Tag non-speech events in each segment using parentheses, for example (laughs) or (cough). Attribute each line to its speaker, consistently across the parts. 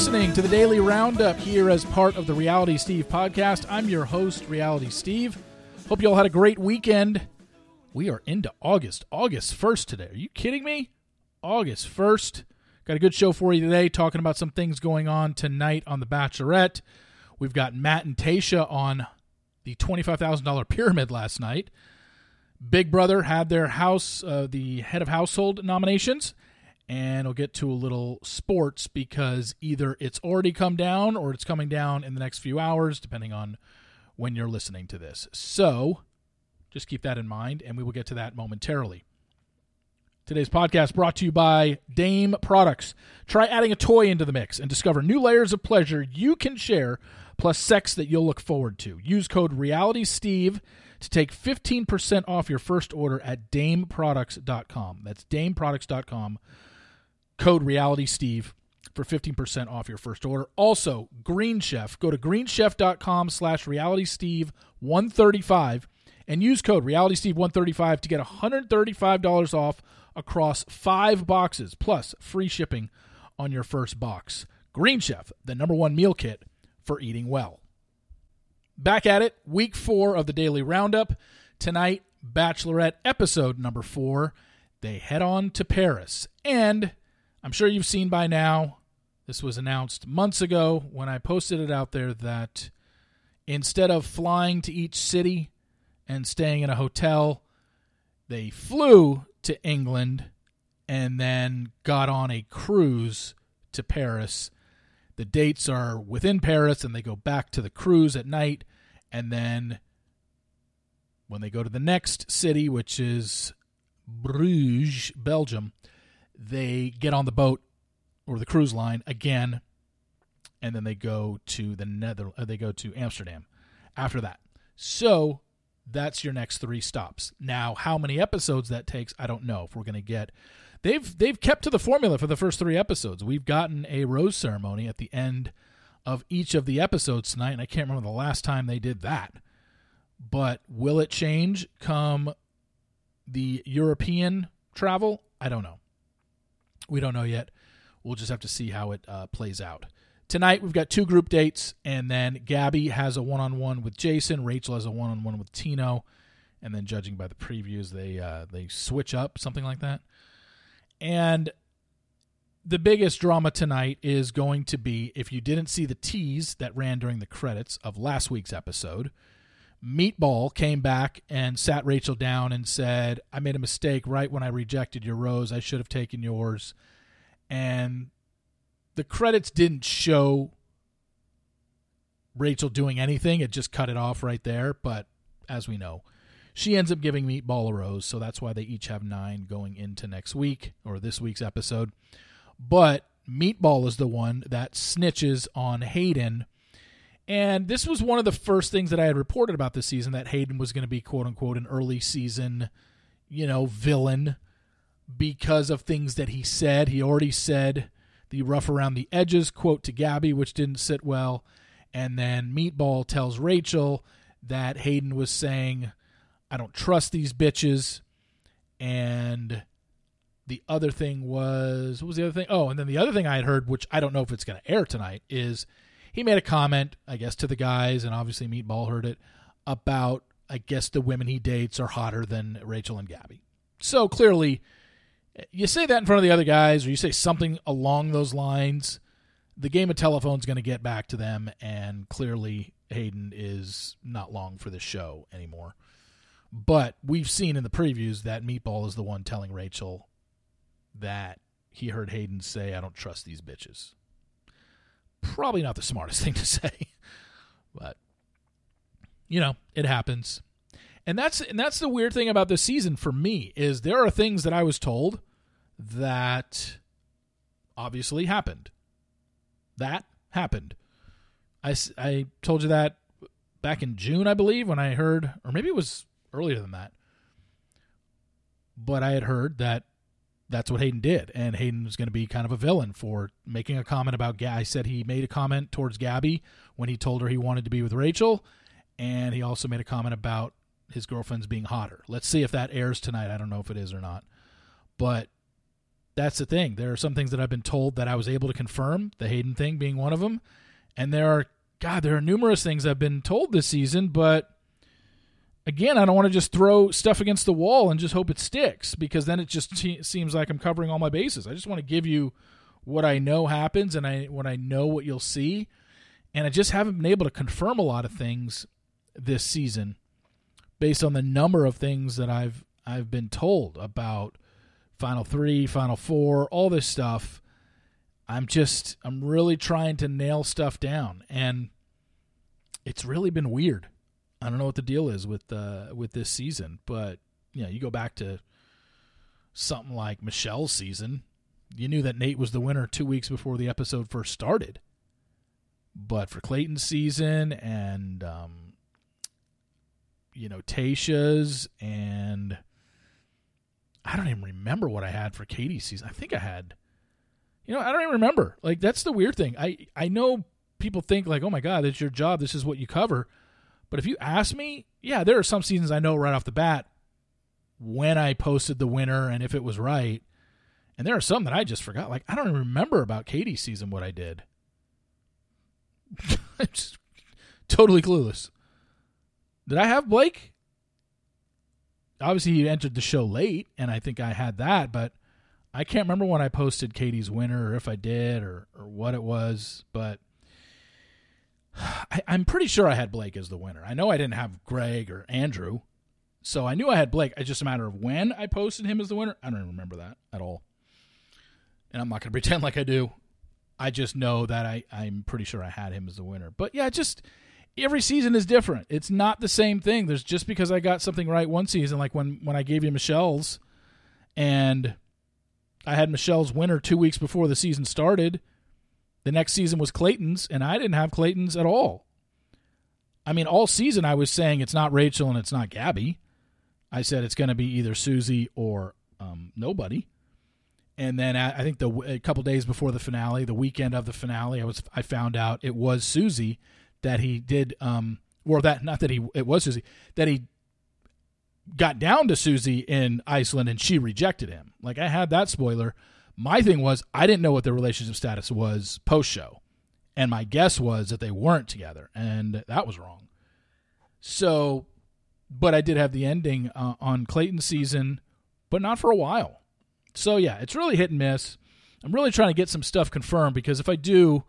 Speaker 1: listening to the Daily Roundup here as part of the Reality Steve podcast. I'm your host, Reality Steve. Hope you all had a great weekend. We are into August, August 1st today. Are you kidding me? August 1st. Got a good show for you today, talking about some things going on tonight on The Bachelorette. We've got Matt and Tayshia on the $25,000 pyramid last night. Big Brother had their house, uh, the head of household nominations and we'll get to a little sports because either it's already come down or it's coming down in the next few hours, depending on when you're listening to this. So just keep that in mind, and we will get to that momentarily. Today's podcast brought to you by Dame Products. Try adding a toy into the mix and discover new layers of pleasure you can share, plus sex that you'll look forward to. Use code RealitySteve to take 15% off your first order at dameproducts.com. That's dameproducts.com code reality steve for 15% off your first order. Also green chef. Go to greenchef.com slash reality steve 135 and use code reality steve 135 to get $135 off across five boxes plus free shipping on your first box. Green chef the number one meal kit for eating well. Back at it week four of the daily roundup. Tonight bachelorette episode number four. They head on to paris. And I'm sure you've seen by now, this was announced months ago when I posted it out there that instead of flying to each city and staying in a hotel, they flew to England and then got on a cruise to Paris. The dates are within Paris and they go back to the cruise at night. And then when they go to the next city, which is Bruges, Belgium, they get on the boat or the cruise line again, and then they go to the Nether. Uh, they go to Amsterdam after that. So that's your next three stops. Now, how many episodes that takes, I don't know. If we're going to get, they've they've kept to the formula for the first three episodes. We've gotten a rose ceremony at the end of each of the episodes tonight, and I can't remember the last time they did that. But will it change come the European travel? I don't know. We don't know yet. We'll just have to see how it uh, plays out. Tonight we've got two group dates, and then Gabby has a one-on-one with Jason. Rachel has a one-on-one with Tino, and then judging by the previews, they uh, they switch up something like that. And the biggest drama tonight is going to be if you didn't see the tease that ran during the credits of last week's episode. Meatball came back and sat Rachel down and said, I made a mistake right when I rejected your rose. I should have taken yours. And the credits didn't show Rachel doing anything, it just cut it off right there. But as we know, she ends up giving Meatball a rose. So that's why they each have nine going into next week or this week's episode. But Meatball is the one that snitches on Hayden and this was one of the first things that I had reported about this season that Hayden was going to be quote unquote an early season, you know, villain because of things that he said. He already said the rough around the edges quote to Gabby, which didn't sit well. And then Meatball tells Rachel that Hayden was saying, I don't trust these bitches. And the other thing was, what was the other thing? Oh, and then the other thing I had heard, which I don't know if it's going to air tonight, is he made a comment, I guess, to the guys, and obviously Meatball heard it about, I guess, the women he dates are hotter than Rachel and Gabby. So clearly, you say that in front of the other guys, or you say something along those lines, the game of telephone is going to get back to them, and clearly Hayden is not long for this show anymore. But we've seen in the previews that Meatball is the one telling Rachel that he heard Hayden say, I don't trust these bitches probably not the smartest (laughs) thing to say, but you know, it happens. And that's and that's the weird thing about this season for me is there are things that I was told that obviously happened. That happened. I, I told you that back in June, I believe, when I heard, or maybe it was earlier than that. But I had heard that that's what Hayden did, and Hayden was going to be kind of a villain for making a comment about. Gabby. I said he made a comment towards Gabby when he told her he wanted to be with Rachel, and he also made a comment about his girlfriend's being hotter. Let's see if that airs tonight. I don't know if it is or not, but that's the thing. There are some things that I've been told that I was able to confirm, the Hayden thing being one of them. And there are, God, there are numerous things I've been told this season, but again, I don't want to just throw stuff against the wall and just hope it sticks because then it just seems like I'm covering all my bases. I just want to give you what I know happens and I what I know what you'll see. And I just haven't been able to confirm a lot of things this season based on the number of things that I've I've been told about Final 3, Final 4, all this stuff. I'm just I'm really trying to nail stuff down and it's really been weird. I don't know what the deal is with uh with this season, but you know, you go back to something like Michelle's season, you knew that Nate was the winner 2 weeks before the episode first started. But for Clayton's season and um you know, Tayshia's and I don't even remember what I had for Katie's season. I think I had you know, I don't even remember. Like that's the weird thing. I I know people think like, "Oh my god, it's your job. This is what you cover." But if you ask me, yeah, there are some seasons I know right off the bat when I posted the winner and if it was right. And there are some that I just forgot. Like I don't even remember about Katie's season what I did. (laughs) I'm just totally clueless. Did I have Blake? Obviously, he entered the show late, and I think I had that, but I can't remember when I posted Katie's winner or if I did or, or what it was, but I, am pretty sure I had Blake as the winner. I know I didn't have Greg or Andrew, so I knew I had Blake. It's just a matter of when I posted him as the winner. I don't remember that at all. And I'm not going (laughs) to pretend like I do. I just know that I, I'm pretty sure I had him as the winner. But yeah, just every season is different. It's not the same thing. There's just because I got something right one season, like when when I gave you Michelle's, and I had Michelle's winner two weeks before the season started. The next season was Clayton's, and I didn't have Clayton's at all. I mean, all season I was saying it's not Rachel and it's not Gabby. I said it's going to be either Susie or um, nobody. And then I think the a couple days before the finale, the weekend of the finale, I was I found out it was Susie that he did um or that not that he it was Susie that he got down to Susie in Iceland and she rejected him. Like I had that spoiler. My thing was I didn't know what their relationship status was post show. And my guess was that they weren't together and that was wrong. So but I did have the ending uh, on Clayton's season, but not for a while. So yeah, it's really hit and miss. I'm really trying to get some stuff confirmed because if I do,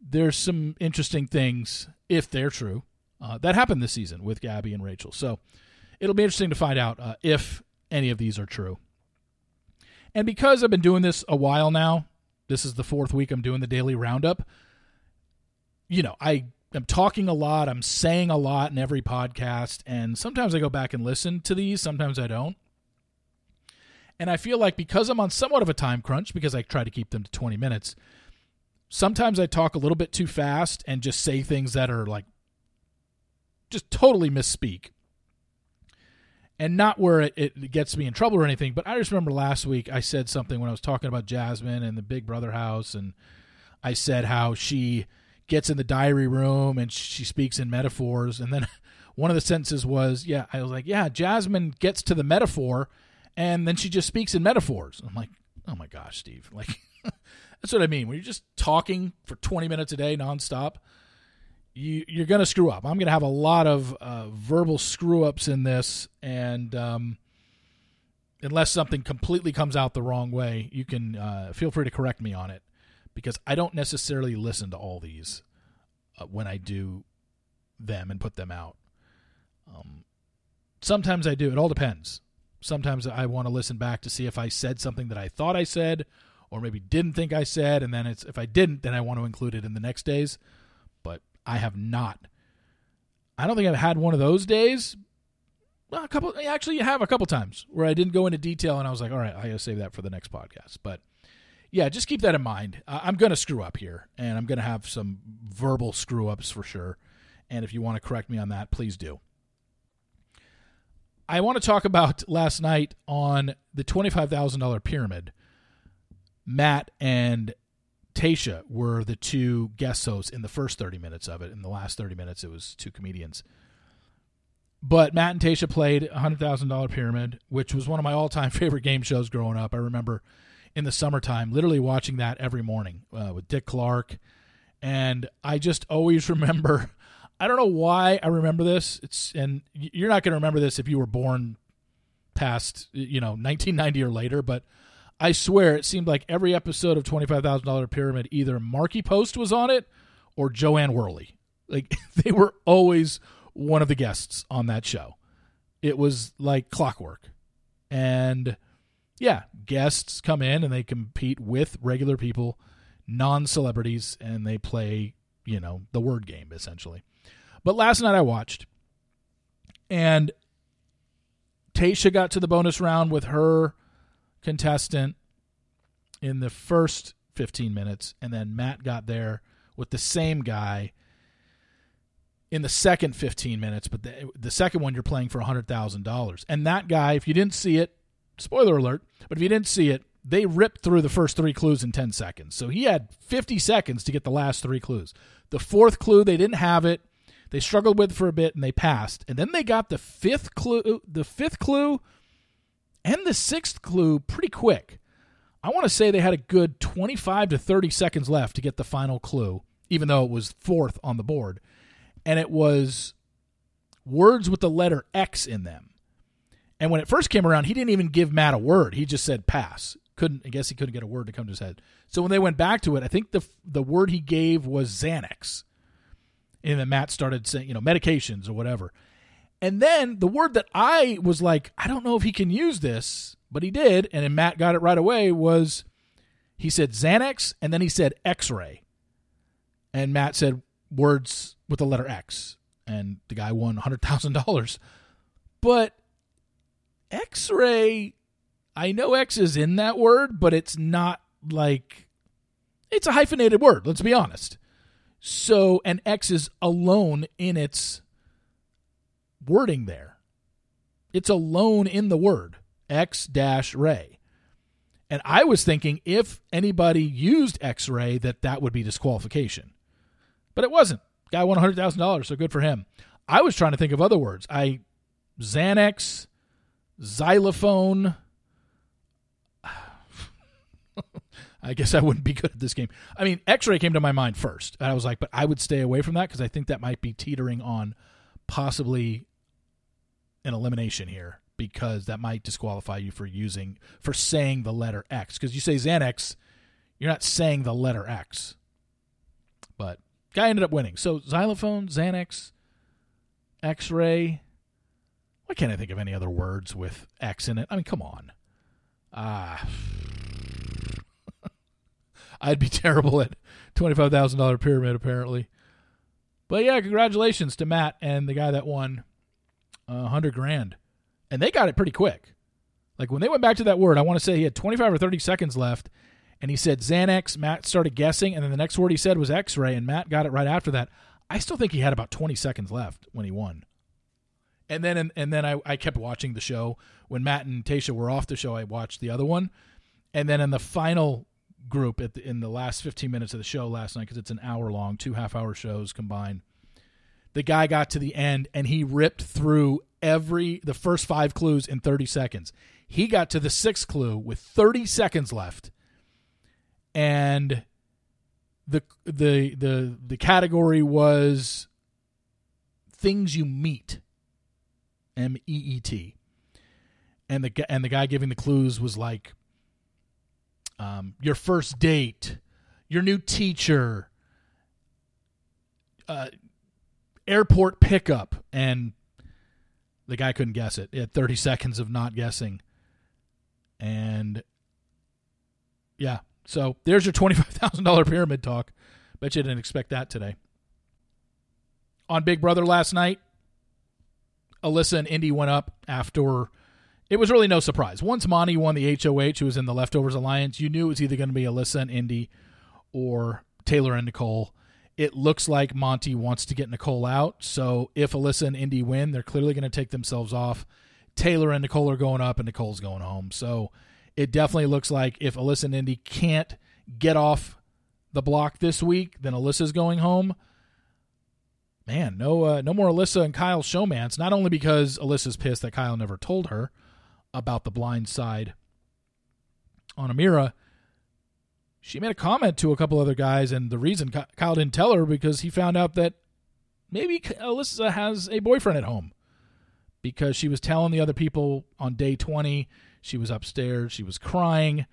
Speaker 1: there's some interesting things, if they're true, uh, that happened this season with Gabby and Rachel. So it'll be interesting to find out uh, if any of these are true. And because I've been doing this a while now, this is the fourth week I'm doing the daily roundup. You know, I am talking a lot, I'm saying a lot in every podcast, and sometimes I go back and listen to these, sometimes I don't. And I feel like because I'm on somewhat of a time crunch, because I try to keep them to 20 minutes, sometimes I talk a little bit too fast and just say things that are like just totally misspeak. And not where it, it gets me in trouble or anything, but I just remember last week I said something when I was talking about Jasmine and the Big Brother house, and I said how she gets in the diary room and she speaks in metaphors. And then (laughs) one of the sentences was, Yeah, I was like, Yeah, Jasmine gets to the metaphor and then she just speaks in metaphors. I'm like, Oh my gosh, Steve. (laughs) Like, (laughs) that's what I mean. When you're just talking for 20 minutes a day nonstop, you, you're going to screw up. I'm going to have a lot of uh, verbal screw ups in this, and um, unless something completely comes out the wrong way, you can uh, feel free to correct me on it because I don't necessarily listen to all these uh, when I do them and put them out. Um, sometimes I do. It all depends. Sometimes I want to listen back to see if I said something that I thought I said or maybe didn't think I said, and then it's if I didn't, then I want to include it in the next days. I have not. I don't think I've had one of those days. Well, a couple actually you have a couple times where I didn't go into detail and I was like, all right, I gotta save that for the next podcast. But yeah, just keep that in mind. I'm gonna screw up here, and I'm gonna have some verbal screw ups for sure. And if you want to correct me on that, please do. I want to talk about last night on the $25,000 pyramid. Matt and Tayshia were the two guest hosts in the first 30 minutes of it. In the last 30 minutes, it was two comedians. But Matt and Tayshia played a $100,000 Pyramid, which was one of my all time (laughs) favorite game shows growing up. I remember in the summertime, literally watching that every morning uh, with Dick Clark. And I just always (laughs) remember. I don't know why I remember this. It's and you're not going to remember this if you were born past you know 1990 or later, but I swear it seemed like every episode of Twenty Five Thousand Dollar Pyramid, either Markie Post was on it or Jo-Anne Worley. Like (laughs) they were always one of the guests on that show. It was like clockwork. And yeah, guests come in and they compete with regular people, non celebrities, and they play, you know, the word game essentially. But last night I watched, and Tayshia got to the bonus round with her contestant in the first 15 minutes, and then Matt got there with the same guy in the second 15 minutes, but the, the second one you're playing for $100,000. And that guy, if you didn't see it, spoiler alert, but if you didn't see it, they ripped through the first three clues in 10 seconds. So he had 50 seconds to get the last three clues. The fourth clue, they didn't have it. They struggled with for a bit and they passed. And then they got the fifth clue, the fifth clue and the sixth clue pretty quick. I want to say they had a good 25 to 30 seconds left to get the final clue, even though it was fourth on the board and it was words with the letter X in them. And when it first came around, he didn't even give Matt a word. He just said pass. Couldn't I guess he couldn't get a word to come to his head. So when they went back to it, I think the the word he gave was Xanax. And then Matt started saying, you know, medications or whatever. And then the word that I was like, I don't know if he can use this, but he did, and then Matt got it right away was he said Xanax and then he said X-ray. And Matt said words with the letter X, and the guy won hundred thousand dollars. But X-ray, I know X is in that word, but it's not like it's a hyphenated word. Let's be honest. So, and X is alone in its wording there. It's alone in the word X dash ray. And I was thinking if anybody used X ray, that that would be disqualification. But it wasn't. Guy won hundred thousand dollars, so good for him. I was trying to think of other words. I Xanax, xylophone. (sighs) I guess I wouldn't be good at this game. I mean, X-ray came to my mind first, and I was like, but I would stay away from that because I think that might be teetering on possibly an elimination here because that might disqualify you for using for saying the letter X because you say Xanax, you're not saying the letter X. But Guy ended up winning. So xylophone, Xanax, X-ray. Why can't I think of any other words with X in it? I mean, come on. Ah. (laughs) I'd be terrible at $25,000 pyramid, apparently. But yeah, congratulations to Matt and the guy that won a 100 grand. And they got it pretty quick. Like when they went back to that word, I want to say he had 25 or 30 seconds left and he said Xanax. Matt started guessing, and then the next word he said was X ray, and Matt got it right after that. I still think he had about 20 seconds left when he won. And then and, and then I, I kept watching the show. When Matt and Tayshia were off the show, I watched the other one. And then in the final group at the, in the last 15 minutes of the show last night, because it's an hour long, two half hour shows combined, the guy got to the end and he ripped through every the first five clues in 30 seconds. He got to the sixth clue with 30 seconds left. And the the the the category was things you meet. M E E T. And the and the guy giving the clues was like um, your first date your new teacher uh, airport pickup and the guy couldn't guess it. He had 30 seconds of not guessing. And yeah, so there's your $25,000 pyramid talk. Bet you didn't expect that today. On Big Brother last night, Alyssa and Indy went up after. It was really no surprise. Once Monte won the HOH, who was in the Leftovers Alliance, you knew it was either going to be Alyssa and Indy or Taylor and Nicole. It looks like Monte wants to get Nicole out. So if Alyssa and Indy win, they're clearly going to take themselves off. Taylor and Nicole are going up, and Nicole's going home. So it definitely looks like if Alyssa and Indy can't get off the block this week, then Alyssa's going home. Man, no, uh, no more Alyssa and Kyle showmance. Not only because Alyssa's pissed that Kyle never told her about the blind side on Ameerah, she made a comment to a couple other guys, and the reason Kyle didn't tell her because he found out that maybe Alyssa has a boyfriend at home because she was telling the other people on day 20 she was upstairs, she was crying,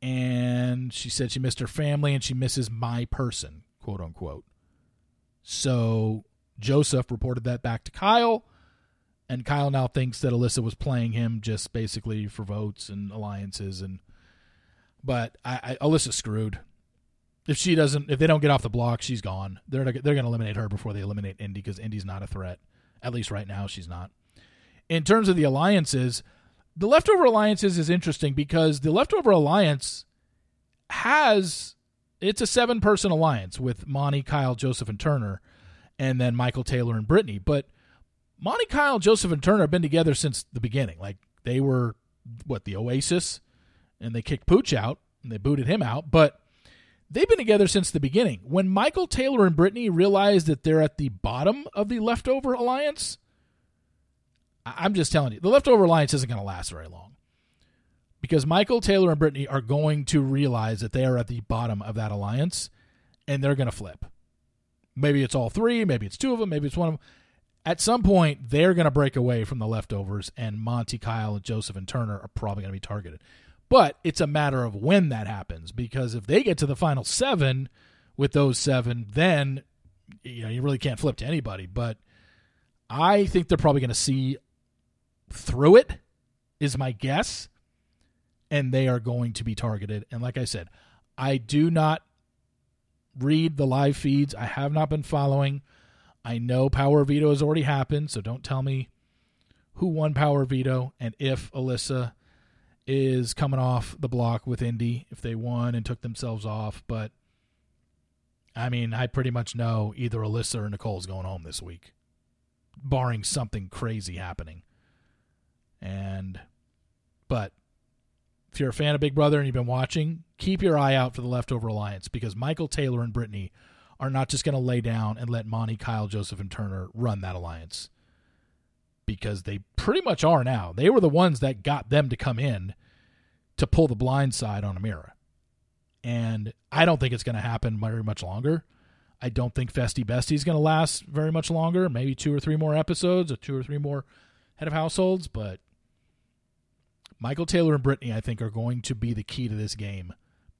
Speaker 1: and she said she missed her family and she misses my person, quote unquote. So Joseph reported that back to Kyle, and Kyle now thinks that Alyssa was playing him just basically for votes and alliances and but I, I Alyssa's screwed. If she doesn't, if they don't get off the block, she's gone. They're they're going to eliminate her before they eliminate Indy because Indy's not a threat. At least right now, she's not. In terms of the alliances, the leftover alliances is interesting because the leftover alliance has it's a seven person alliance with Monte, Kyle, Joseph, and Turner, and then Michael Taylor and Brittany. But Monte, Kyle, Joseph, and Turner have been together since the beginning. Like they were what the Oasis and they kicked Pooch out and they booted him out, but they've been together since the beginning. When Michael Taylor and Brittany realize that they're at the bottom of the leftover alliance, I'm just telling you, the leftover alliance isn't going to last very long. Because Michael Taylor and Brittany are going to realize that they are at the bottom of that alliance and they're going to flip. Maybe it's all three, maybe it's two of them, maybe it's one of them. At some point, they're going to break away from the leftovers, and Monte, Kyle, and Joseph and Turner are probably going to be targeted. But it's a matter of when that happens because if they get to the final seven with those seven, then you know you really can't flip to anybody. But I think they're probably going to see through it, is my guess, and they are going to be targeted. And like I said, I do not read the live feeds. I have not been following. I know Power Veto has already happened, so don't tell me who won Power Veto and if Alyssa is coming off the block with Indy if they won and took themselves off. But I mean, I pretty much know either Alyssa or Nicole's going home this week, barring something crazy happening. And, but if you're a fan of Big Brother and you've been watching, keep your eye out for the leftover alliance because Michael Taylor and Brittany are not just going to lay down and let Monte, Kyle, Joseph, and Turner run that alliance because they pretty much are now. They were the ones that got them to come in to pull the blind side on Ameerah. And I don't think it's going to happen very much longer. I don't think Festie Bestie is going to last very much longer. Maybe two or three more episodes or two or three more head of households. But Michael Taylor and Brittany, I think, are going to be the key to this game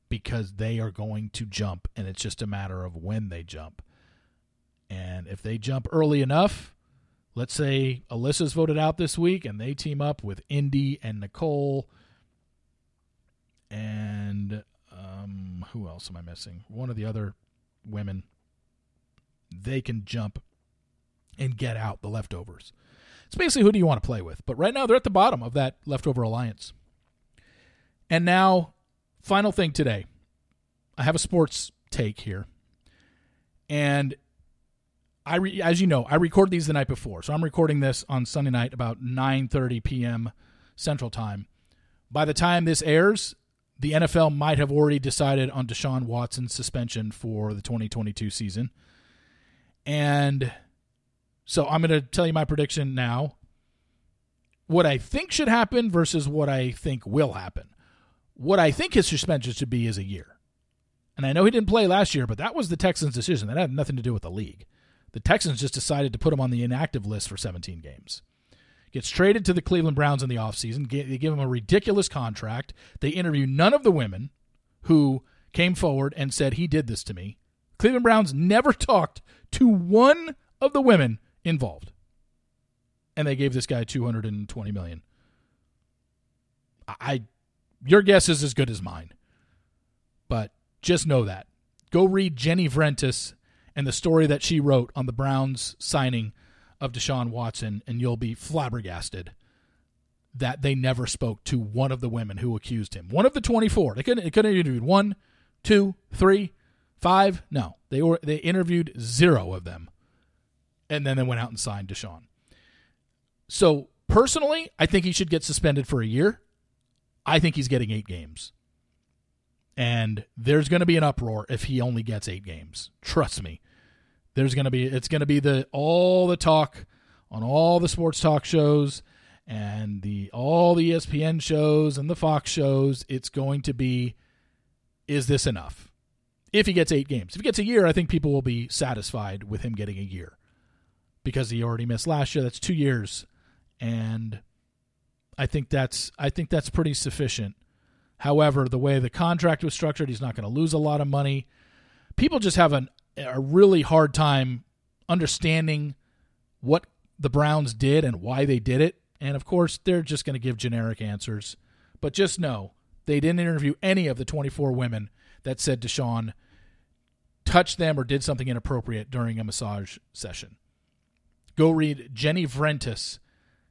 Speaker 1: because they are going to jump, and it's just a matter of when they jump. And if they jump early enough, let's say Alyssa's voted out this week and they team up with Indy and Nicole and um, who else am I missing? One of the other women. They can jump and get out the leftovers. It's basically who do you want to play with? But right now they're at the bottom of that leftover alliance. And now, final thing today. I have a sports take here. And I re- as you know, I record these the night before. So I'm recording this on Sunday night about 9:30 p.m. Central Time. By the time this airs, the NFL might have already decided on Deshaun Watson's suspension for the 2022 season. And so I'm going to tell you my prediction now. What I think should happen versus what I think will happen. What I think his suspension should be is a year. And I know he didn't play last year, but that was the Texans' decision. That had nothing to do with the league. The Texans just decided to put him on the inactive list for 17 games. Gets traded to the Cleveland Browns in the offseason. They give him a ridiculous contract. They interview none of the women who came forward and said, He did this to me. Cleveland Browns never talked to one of the women involved. And they gave this guy 220 million. I your guess is as good as mine. But just know that. Go read Jenny Vrentas and the story that she wrote on the Browns signing of Deshaun Watson, and you'll be flabbergasted that they never spoke to one of the women who accused him. One of the 24. They couldn't, they couldn't interview one, two, three, five. No, they were they interviewed zero of them, and then they went out and signed Deshaun. So personally, I think he should get suspended for a year. I think he's getting eight games. And there's going to be an uproar if he only gets eight games. Trust me. There's going to be it's going to be the all the talk on all the sports talk shows and the all the ESPN shows and the Fox shows. It's going to be is this enough? If he gets eight games, if he gets a year, I think people will be satisfied with him getting a year because he already missed last year. That's two years, and I think that's I think that's pretty sufficient. However, the way the contract was structured, he's not going to lose a lot of money. People just have an, a really hard time understanding what the Browns did and why they did it. And of course, they're just going to give generic answers. But just know they didn't interview any of the 24 women that said Deshaun touched them or did something inappropriate during a massage session. Go read Jenny Vrentas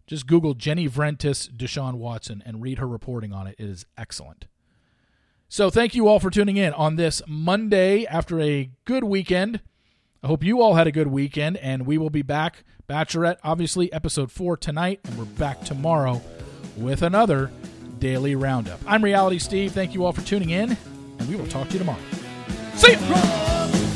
Speaker 1: just Google Jenny Vrentas Deshaun Watson and read her reporting on it. It is excellent. So thank you all for tuning in on this Monday after a good weekend. I hope you all had a good weekend, and we will be back. Bachelorette, obviously, episode four tonight, and we're back tomorrow with another daily roundup. I'm Reality Steve. Thank you all for tuning in, and we will talk to you tomorrow. See you.